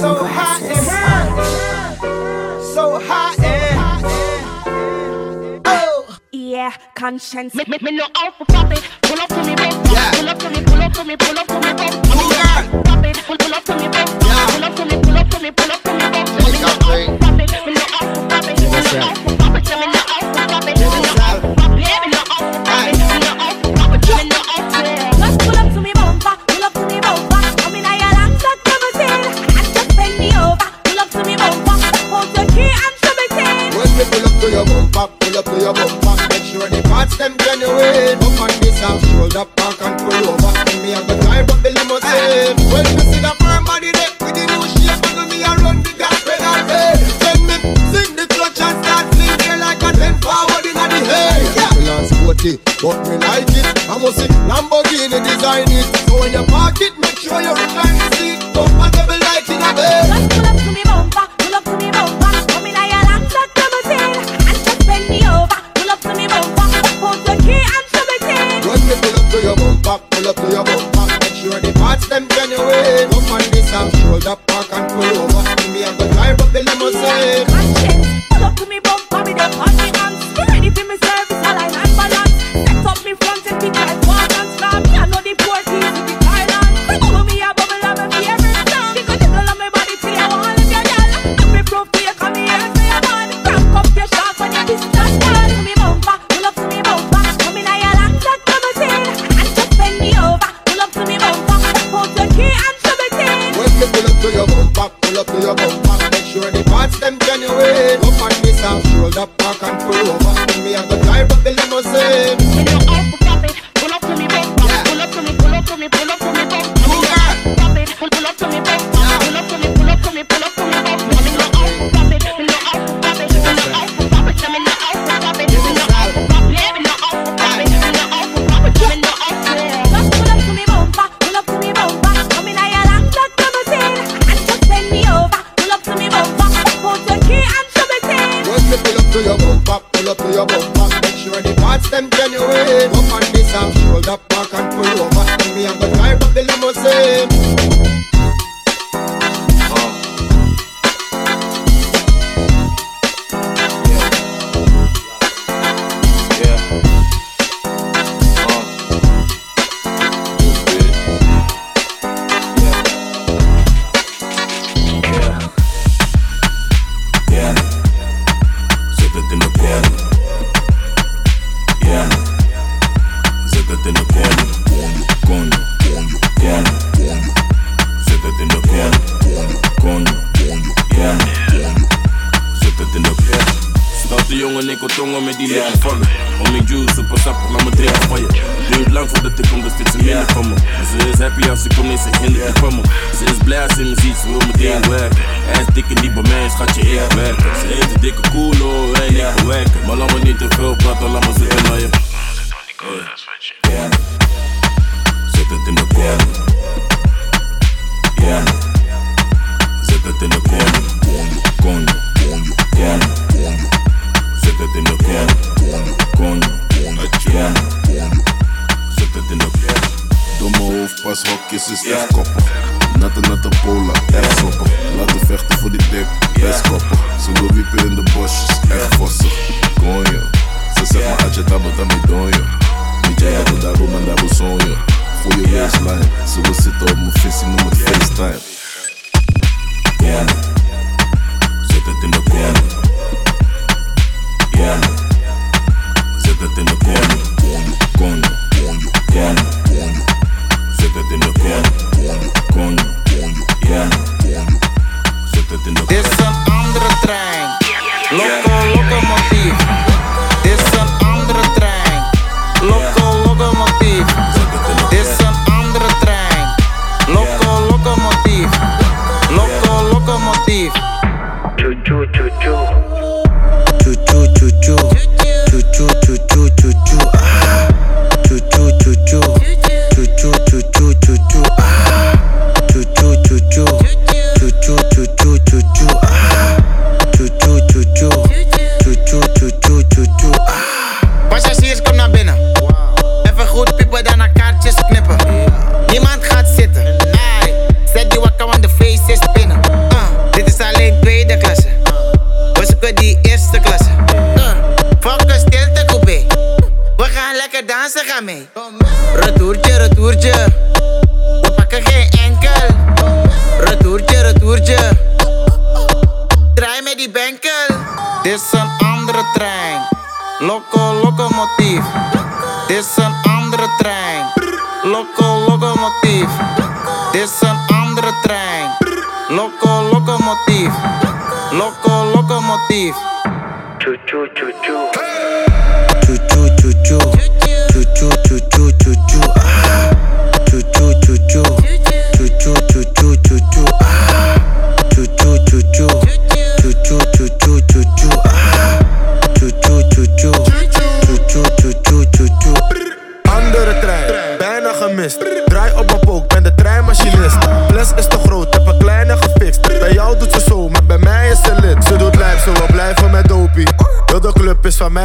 So hot and so hot and oh yeah, conscience. Me, me, me no out for popping. Pull up to me, bro. Yeah. Pull up to me, pull up to me, pull up to me, bro. Pull up, pop it. Pull, pull up to me, bro. Yeah. Pull up to me, pull up to me, pull up to me, bro. Me no out for popping. Me no out for popping. Me no out for them genuine Up on this half shoulder park and pull over. And me have the drive up the limousine Well, you see the firm body there with the new shape And me a run the gas pedal hey When me sing the clutch and start singing like a ten forward in the hay. Yeah, me lance sporty, but me like it. I must see Lamborghini design it. nothing the go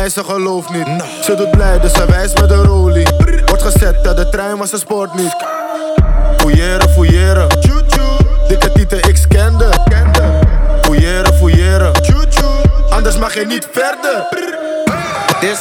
ze gelooft niet. Ze doet blij, dus ze wijst met een rolie. Wordt gezet, dat de trein was een sport niet. Fouilleren, fouilleren. Dikke tieten, ik scande. Fouilleren, fouilleren. Anders mag je niet verder. Dit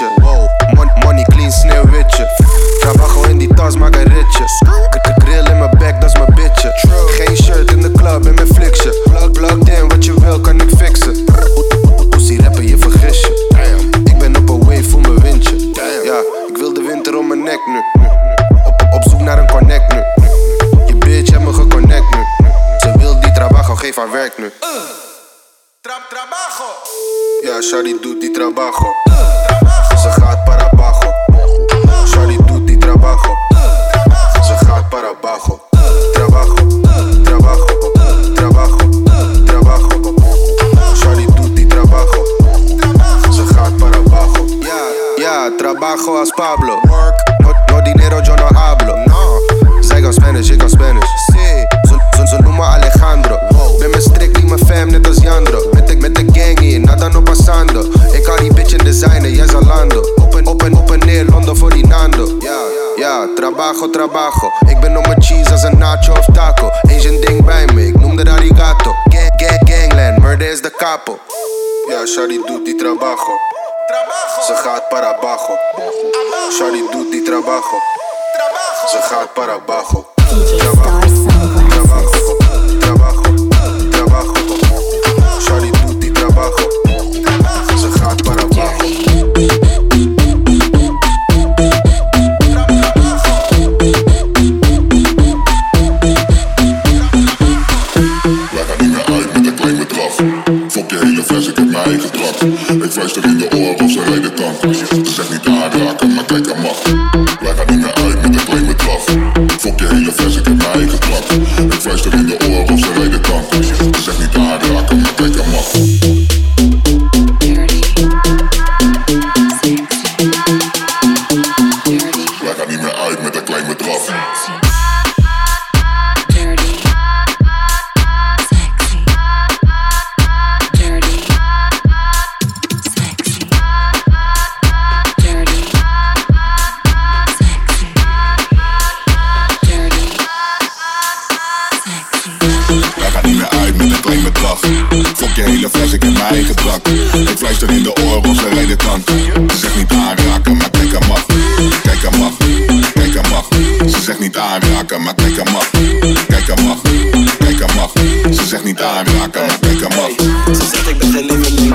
Oh. Whoa. Shari doet die trabajo. Ze gaat para abajo. Shari doet die trabajo. Ze gaat para abajo. Trabajo.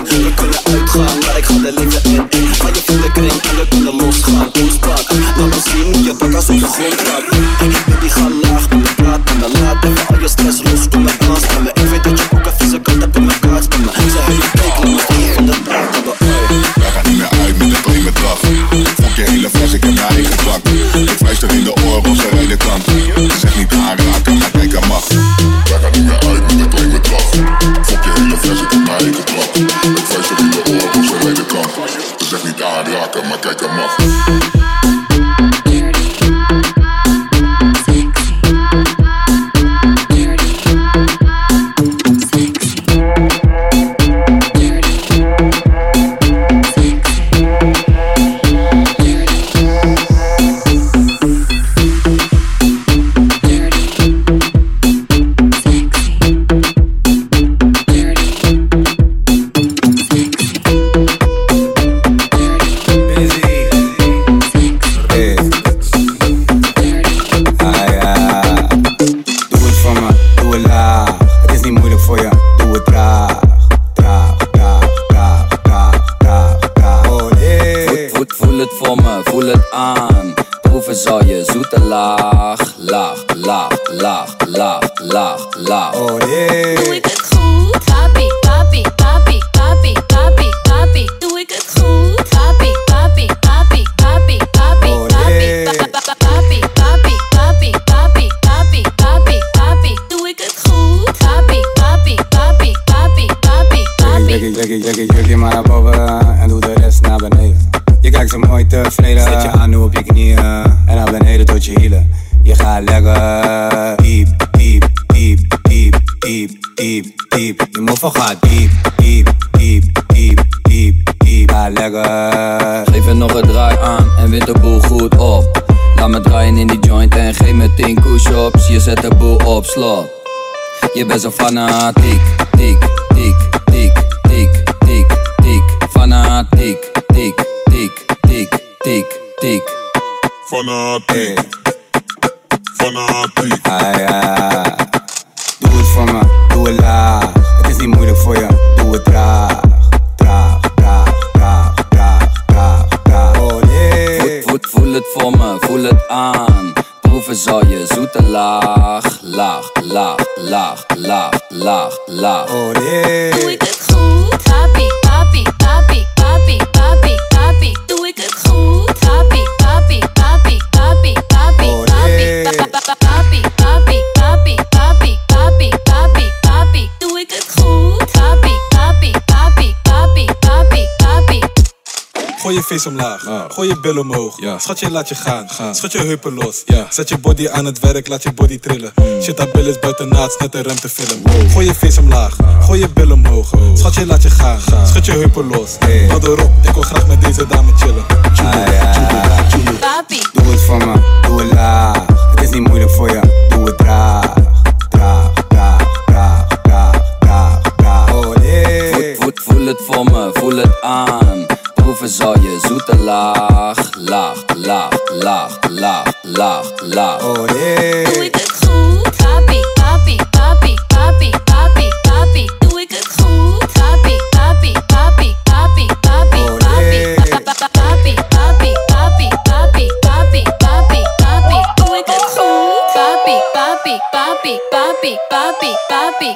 willen kunnen uitgaan Maar ik ga de liefde in, in Ga je voelen, kun je killen, kunnen losgaan Ontspan, laat me zien hoe je pak als op de grond raakt Baby, ga laag, maar praat en dan laat Even al je stress. Laag. Oh nee. Doe ik het goed? Papi, papi, papi, papi, papi, papi. Doe ik het goed? Papi, papi, papi, papi, papi, Oh, papi. nee. Pa- pa- pa- Papi, papi, papi, papi, papi, papi, papi. Doe ik het goed? Papi, papi, papi, papi, papi, papi. Zet de boel op slot. Je bent zo fanatiek, tik, tik, tik, tik, tik, tik. Fanatiek, tik, tik, tik, tik, tik. Fanatiek, fanatiek. Face omlaag, gooi je bil omhoog. Ja. Schat je, laat je gaan. Schud je heupen los. Ja. Zet je body aan het werk, laat je body trillen. Shit, dat bil is buiten naad, net een ruimtefilm. Gooi je face omlaag, gooi je bil omhoog. Schat je, laat je gaan. Schud je heupen los. Hey. Hou erop, ik wil graag met deze dame chillen. Ah, ja. Papi, Doe het voor me, doe het laag. Het is niet moeilijk voor je, doe het traag. Traag, traag, traag, traag, traag, traag. Oh voel het voor me, voel het aan. Proeven zal je zoete laag, laag, laag, laag, laag, laag, laag. Oh nee. doe ik het goed? Papi, papi, papi, papi, papi, papi. Doe ik het goed? Papi, papi, papi, papi, papi, Oh, papi. Papi, papi, papi, papi, papi, papi, papi. Doe ik het goed? Papi, papi, papi, papi, papi, papi.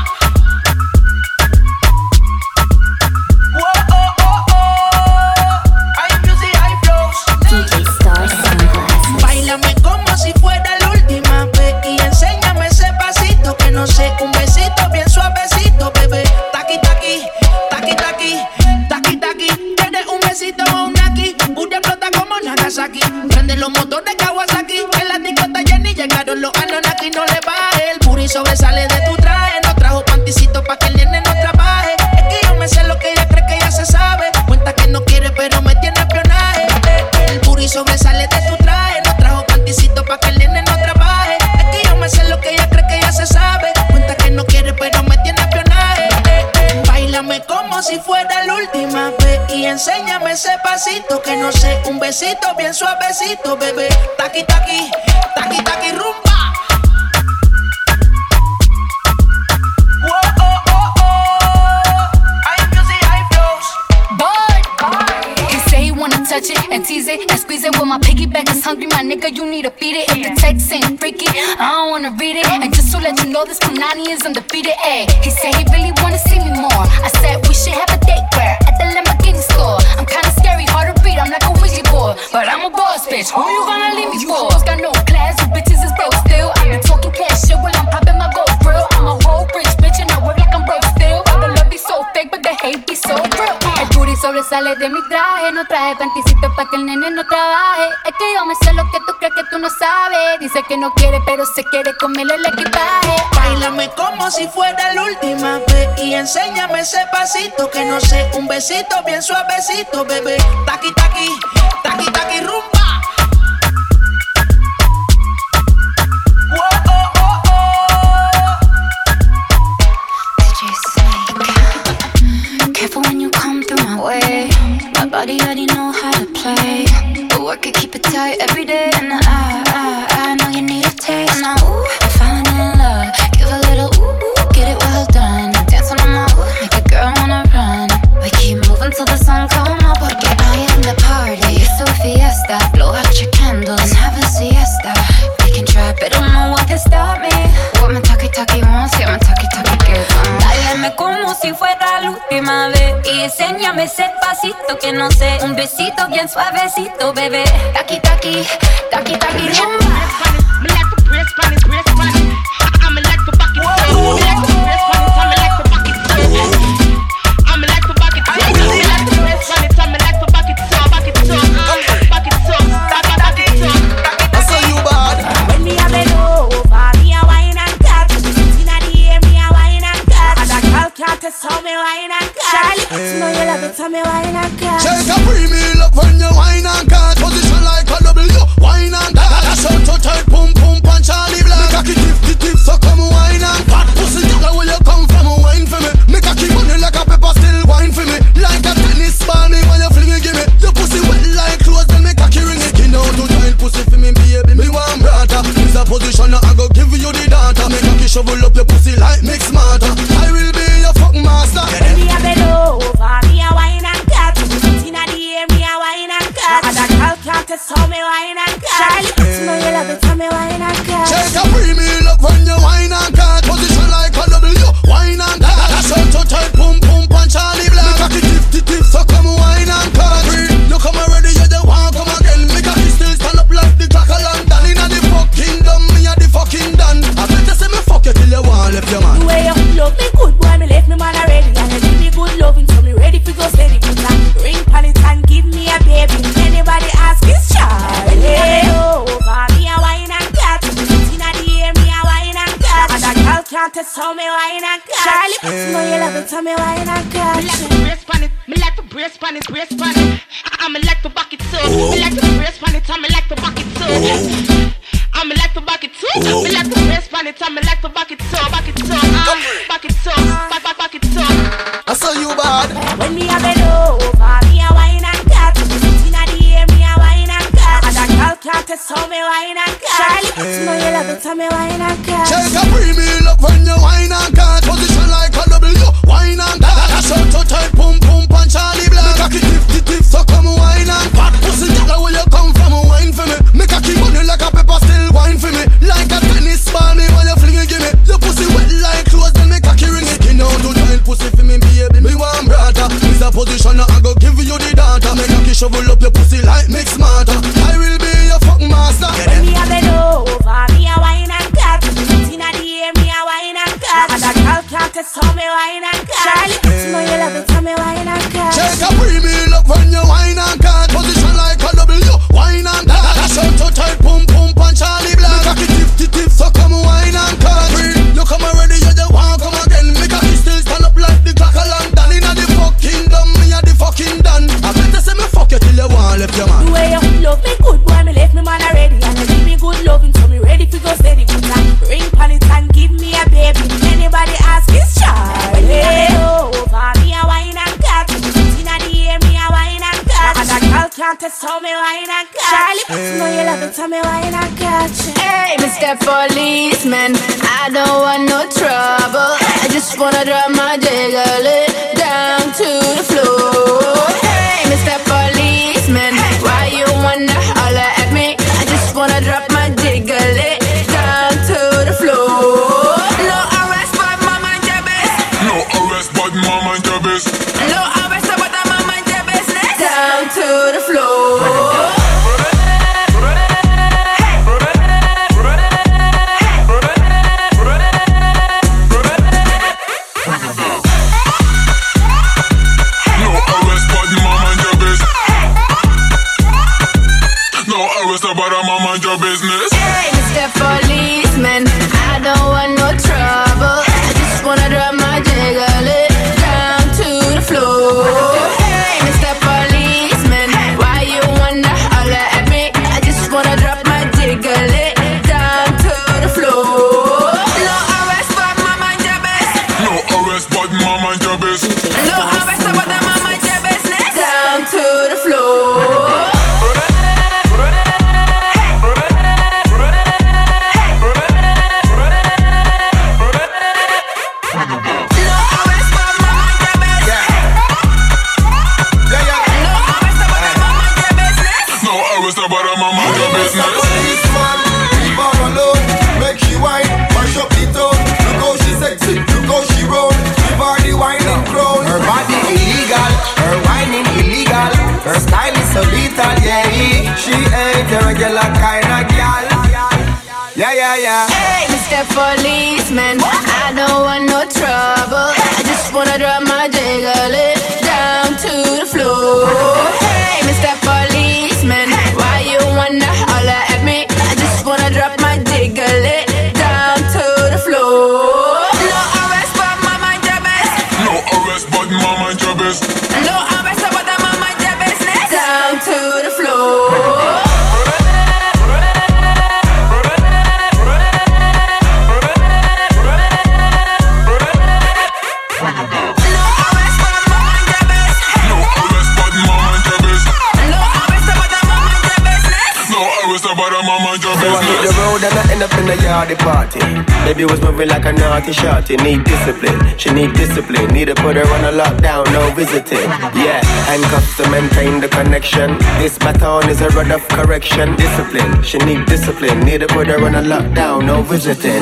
You no trabaje. Es que yo me sé lo que tú crees que tú no sabes. Dice que no quiere, pero se quiere comerle el equipaje. Bailame como si fuera la última vez. Y enséñame ese pasito que no sé. Un besito bien suavecito, bebé. Taqui, taqui, taqui, taqui, rumba. high every day. besito que no sé, un besito bien suavecito, bebé. Taki, taki, taki, taki, rumba. love it for me. Take a premium love when you wine and catch. Position like a W, wine and catch. That's how to tight, pum pum punch Charlie Black. Cocky tip, tip, tip, so come wine and catch. Pussy, girl, where you come from? Wine for me. Make a keep money like a pepper, still wine for me. Like a tennis ball, me when you fling it, give me. Your pussy wet like clothes, then make a key ring it. You know to join pussy for me, baby, me one brother. This a position, I go give you the data. Make a key shovel up your pussy like me. Hey, Mr. Policeman, I don't want no trouble. I just wanna drop my jiggle down to the floor. Hey, Mr. Policeman, why you wanna holler at me? I just wanna drop my jiggle Hey, Moving like a naughty shorty. Need discipline, she need discipline. Need to put her on a lockdown, no visiting. Yeah, handcuffs to maintain the connection. This baton is a rod of correction. Discipline, she need discipline. Need to put her on a lockdown, no visiting.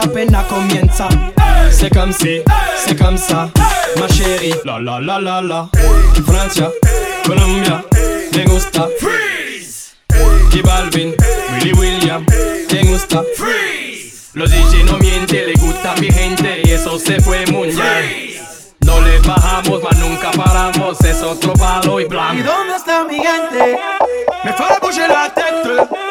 Para apenas comienza. C'est comme si, c'est comme ça, ma chérie. La la la la la. Francia, Colombia, me gusta. Freeze. J Balvin, Willy William, te gusta. Freeze. Los DJ no mienten, le gusta a mi gente y eso se fue mundial. No le bajamos, mas nunca paramos, es otro palo y ¿Y blanco. dónde está mi gente? Me fera bouger la tête.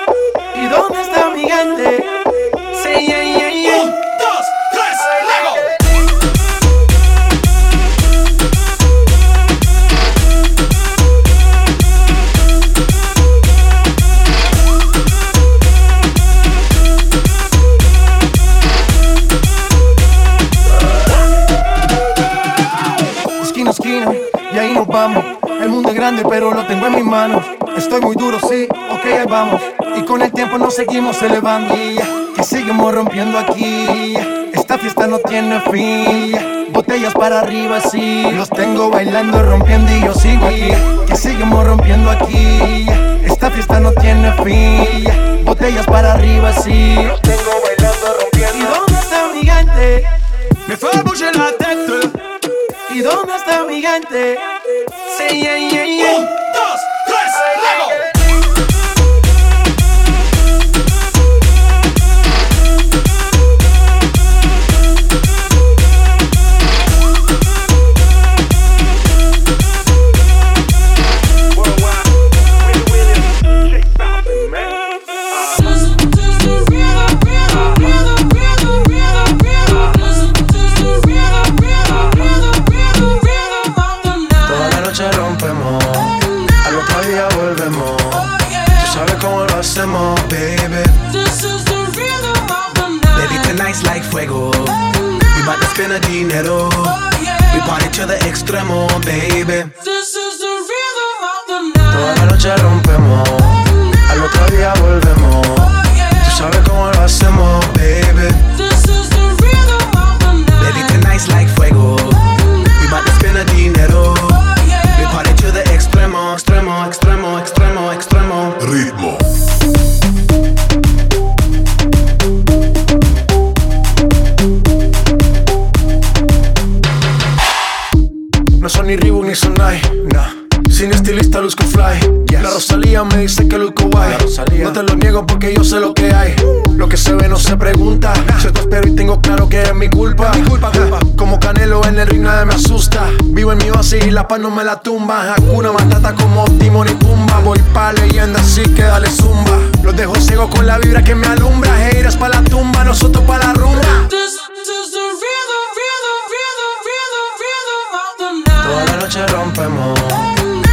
Nos seguimos elevando. Que seguimos rompiendo aquí. Esta fiesta no tiene fin. Botellas para arriba, sí. Los tengo bailando, rompiendo y yo sigo aquí. Que seguimos rompiendo aquí. Esta fiesta no tiene fin. Botellas para arriba, sí. Los tengo bailando, rompiendo. ¿Y dónde está mi gente? Me fera bouger la tête. ¿Y dónde está mi gente? Sí, yeah, yeah, yeah. Al otro día volvemos. Tú sabes cómo lo hacemos, baby. Baby, tonight's like fuego. We bout to spend a dinero. We party to the extremo, baby. Toda la noche rompemos. Al otro día volvemos. Tú sabes cómo lo hacemos, baby. Ni Sonai, nah. Sin estilista luzco fly. La Rosalía me dice que luzco guay. No te lo niego porque yo sé lo que hay. Lo que se ve no se pregunta. Yo te espero y tengo claro que es mi culpa. Mi culpa, Como Canelo en el ring nadie me asusta. Vivo en mi oasis y la paz no me la tumba. Hakuna Matata como Timon y Pumba. Voy pa' leyenda así que dale zumba. Los dejo ciego con la vibra que me alumbra. Haters pa' la tumba, nosotros pa' la rumba. Noche rompemos,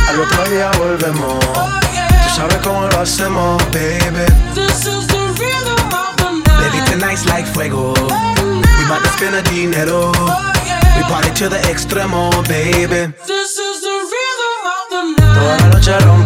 al otro día volvemos. Tú sabes cómo lo hacemos, baby. This is the rhythm of the night. Baby, tonight's like fuego. We bout to spend the dinero. We party to the extremo, baby. This is the rhythm of the night. Toda la noche rompemos,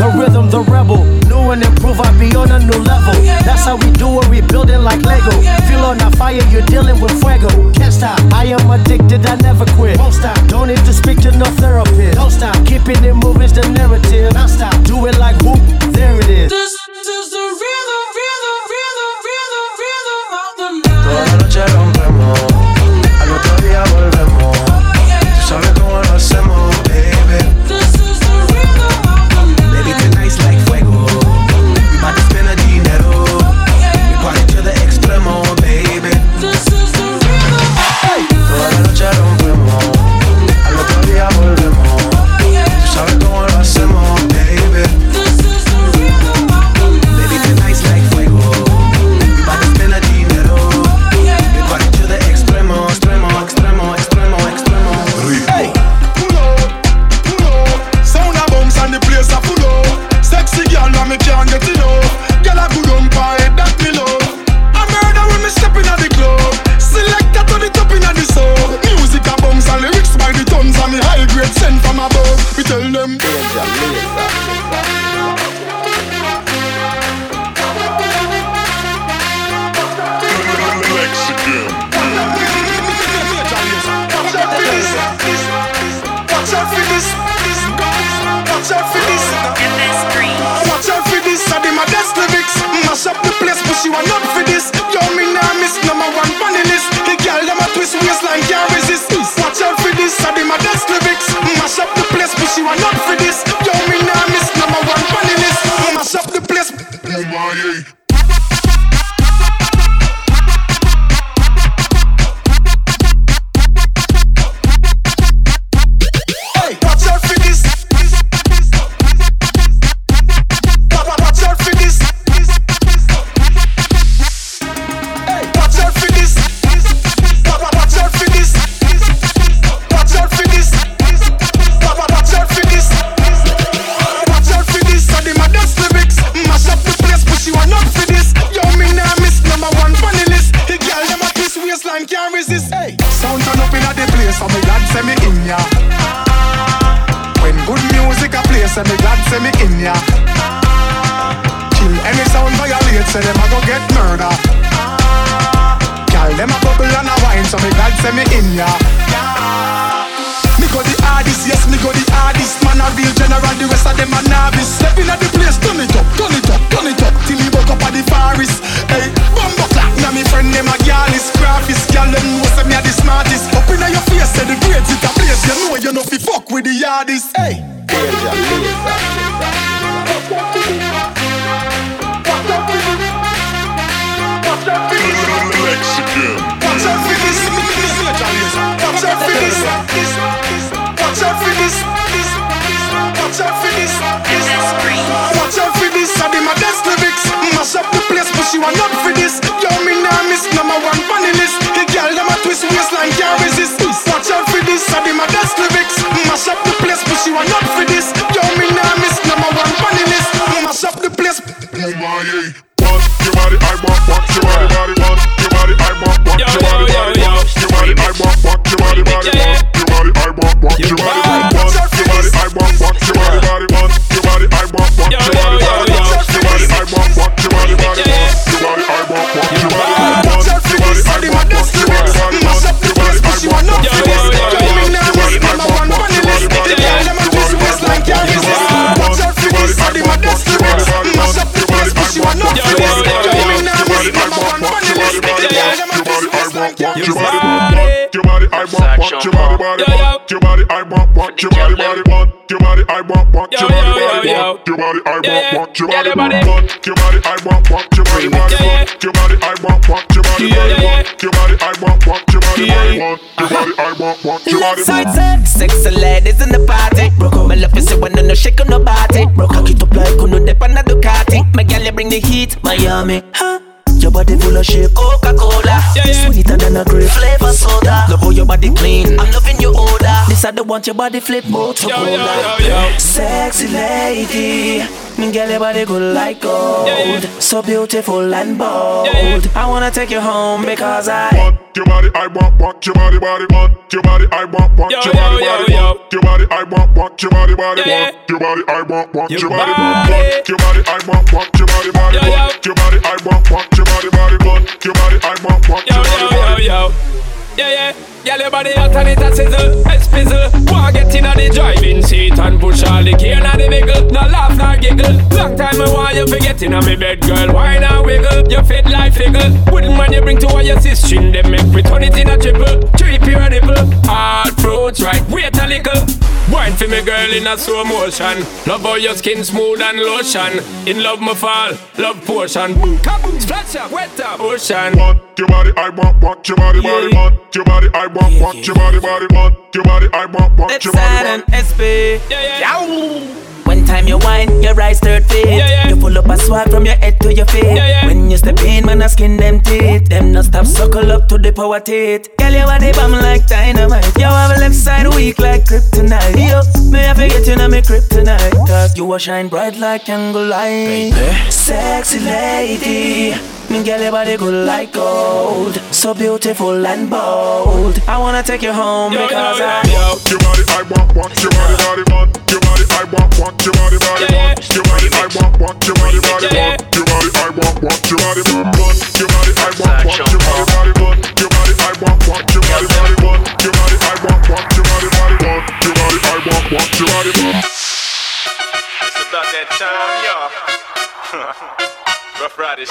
The rhythm, the rebel. New and improve, I be on a new level. That's how we do it, we build it like Lego. Feel on a fire, you're dealing with fuego. Can't stop, I am addicted, I never quit. Won't stop, don't need to speak to no therapist. Don't stop, keeping it moving's the narrative. Non stop, do it like whoop, there it is Kanye. Bust your body, I want. Body, body, want your body, I want, want your body, body, want your body, I want, want your body, body, want your body, I want, want your body, want your body, I want, want your body, body, want your body, I want, want your body, body, want your body, I want, want your body, body, want your body, I want, want your body, body. Sexy ladies in the party. My love is when no shake on no body. Cock it up like uno dep on a Ducati. My gal, you bring the heat, Miami. Huh? Your body full of shape, Coca-Cola yeah, yeah. Sweeter than a grape flavor soda Love how your body clean, I'm loving your odor This I don't want your body flip motor yo, yo, yo, yo. Sexy lady me girl, your body good like gold So beautiful and bold I wanna take you home because I Want your body, I want, want your body, body Want your body, I want, want your body, body Want your body, I want, want your body, body Want your body, I want, want your body, Want your body, I want, want your body, body Want your body, I want, want your body, body Want your body, I want, want. Your body, body. Yeah, yeah Girl, your body hot and it a sizzle, a spizzle Wanna get in the driving seat and push all the gear in the wiggle No laugh, no giggle. Long time I want you forget in me bed, girl. Why not wiggle? You fit like figgle Wouldn't man you bring to all your sister They make me turn it in a triple. Trip your nipple. Hard fruits, right, wait a little. Wine for me girl in a slow motion. Love how your skin smooth and lotion. In love my fall, love portion Boom, kaboom, splash up, wet up, ocean. Want your body, I want, want your body, body Want your body, I want, want your body, body Want your body, I want, want your body, body SB Yeah, yeah One time you whine, your eyes third feet yeah, yeah. You pull up a swag from your head to your feet. Yeah, yeah. When you step in, man, I skin them teeth. Them no stop suckle up to the power teeth. Girl, you body bomb like dynamite. You have a left side weak like kryptonite. Yo, may I forget you know me kryptonite. Cause you will shine bright like candle light. Baby. Sexy lady. Me girl, your body good like gold. So beautiful and bold. I wanna take you home yo, because yo, yo, I yo. Your body, I want, want Your body, body, want Your body, I want, want Your body, body, want Your body, I want, want Your body, body, want Your body, I want, want Your body, want Your body, I want, want Your body, body, want Your body, I want, want Your body, body, want Your body, I want, want Your body, body, want Your body, I want, want Your body, want It's about that time, y'all Rough Riders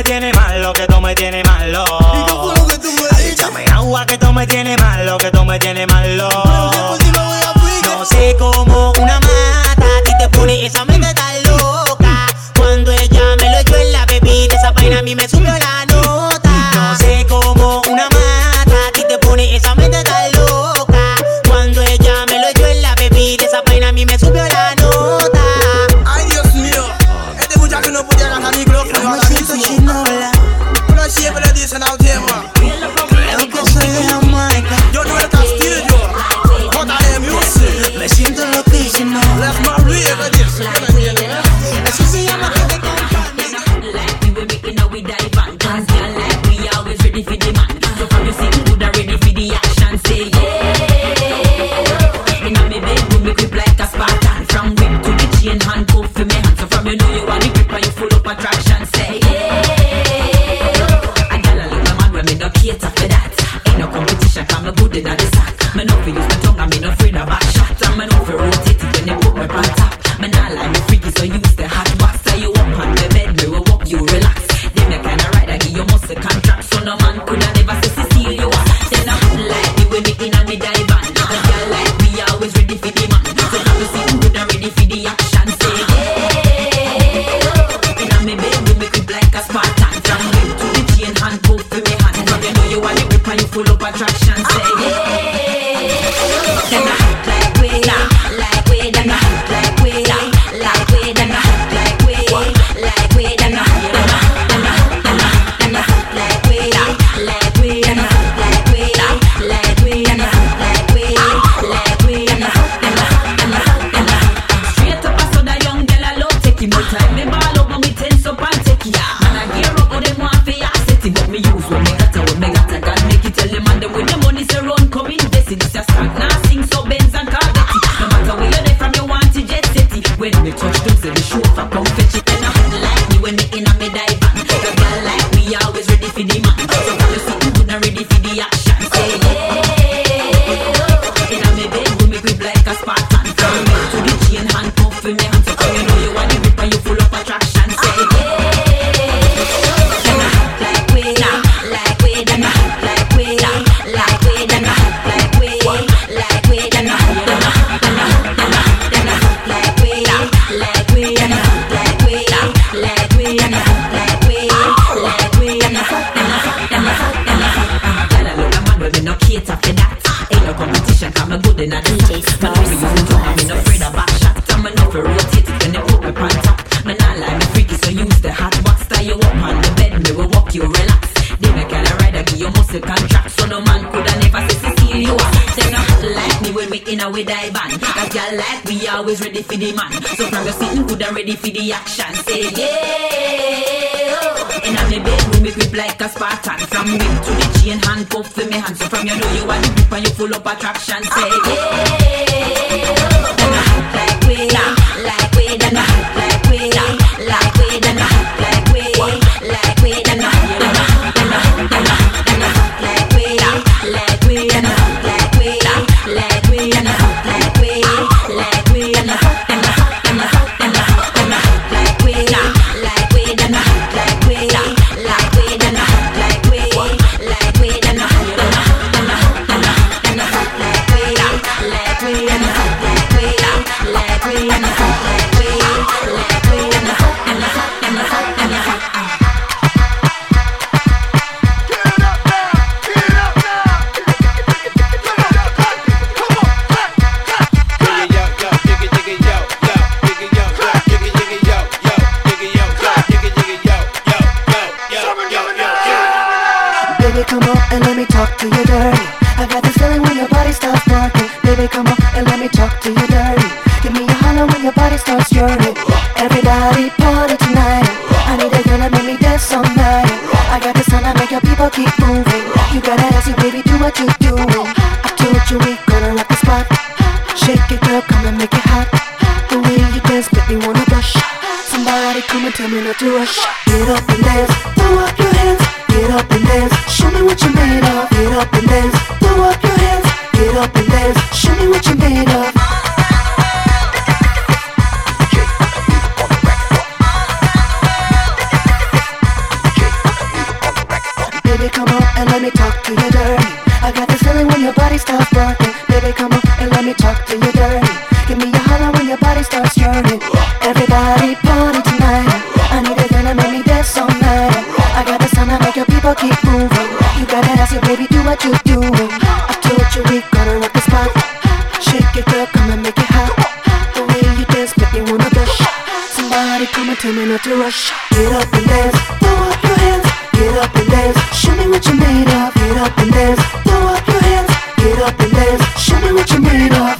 me tiene inna the sack. Me no fi use my tongue, I me no afraid of back shot, and me no fi ready for the man. So from your sitting good and ready for the action. Say yeah. Oh. In my bedroom, me grip like a Spartan. From whip to the chain, handcuff for me hand. So from your know you want to grip and you full up attraction. Say yeah. coming up to rush. Get up and dance, throw up your hands. Get up and dance, show me what you're made of. Get up and dance, throw up your hands. Get up and dance, show me what you're made of.